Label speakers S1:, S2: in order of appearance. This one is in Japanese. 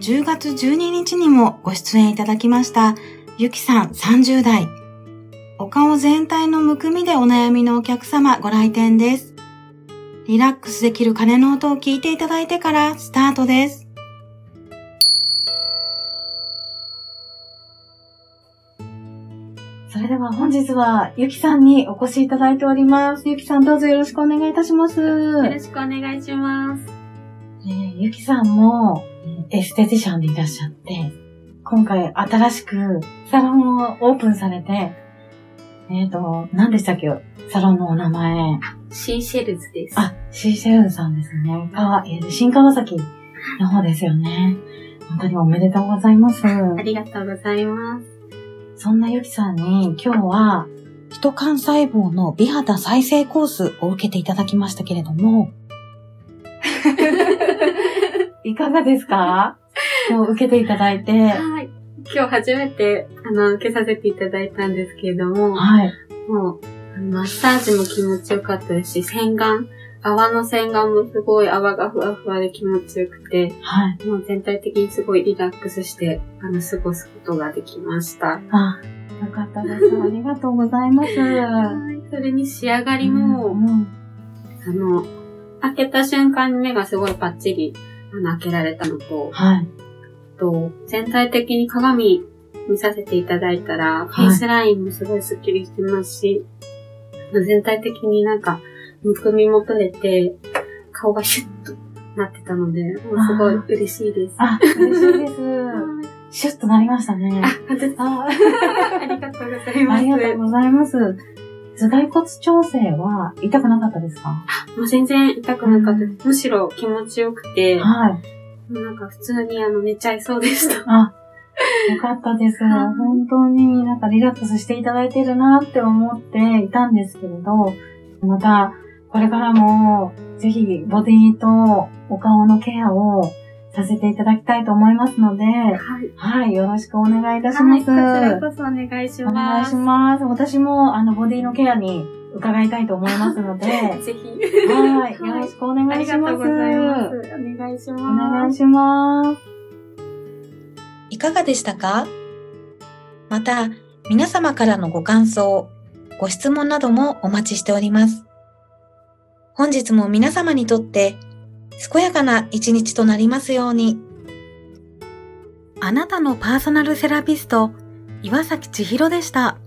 S1: 10月12日にもご出演いただきました、ゆきさん30代。お顔全体のむくみでお悩みのお客様ご来店です。リラックスできる鐘の音を聞いていただいてからスタートです。それでは本日はゆきさんにお越しいただいております。ゆきさんどうぞよろしくお願いいたします。よ
S2: ろしくお願いします。
S1: えー、ゆきさんもエステティシャンでいらっしゃって、今回新しくサロンをオープンされて、えっ、ー、と、何でしたっけ？サロンのお名前。
S2: シーシェルズです。
S1: あ、シーシェルズさんですね。かえー、新川崎の方ですよね。本当におめでとうございます。あ
S2: りがとうございます。
S1: そんなゆきさんに今日は、人幹細胞の美肌再生コースを受けていただきましたけれども、い かがですか？今日受けていただいて。
S2: はい。今日初めて、あの、受けさせていただいたんですけれども、はい。もう、マッサージも気持ちよかったですし、洗顔、泡の洗顔もすごい泡がふわふわで気持ちよくて、はい。もう全体的にすごいリラックスして、あの、過ごすことができました。
S1: あ、よかったです。ありがとうございます。は
S2: い。それに仕上がりも、うんうん、あの、開けた瞬間に目がすごいパッチリあの、開けられたのと、はい。と、全体的に鏡見させていただいたら、フェイスラインもすごいスッキリしてますし、はい、全体的になんか、むくみも取れて、顔がシュッとなってたので、もうすごい嬉しいです。
S1: あ、嬉しいです。シュッとなりましたね。
S2: あ、あ ありがとうございます。あ
S1: りがとうございます。頭蓋骨調整は痛くなかったですか？
S2: もう全然痛くなかったです。むしろ気持ちよくて、はい。なんか普通にあの寝ちゃいそうでした。
S1: あ、よかったです。本当になんかリラックスしていただいてるなって思っていたんですけれど、またこれからもぜひボディとお顔のケアをさせていただきたいと思いますので、はい。はい、よろしくお願いいたします。
S2: はい、こちらこそお願いします。お
S1: 願いします。私も、あの、ボディのケアに伺いたいと思いますので、
S2: ぜひ。
S1: はい、よろしくお願いします。ありがとうございます。
S2: お願いします。
S1: お願いします。いかがでしたか？また、皆様からのご感想、ご質問などもお待ちしております。本日も皆様にとって健やかな一日となりますように。あなたのパーソナルセラピスト、岩崎千尋でした。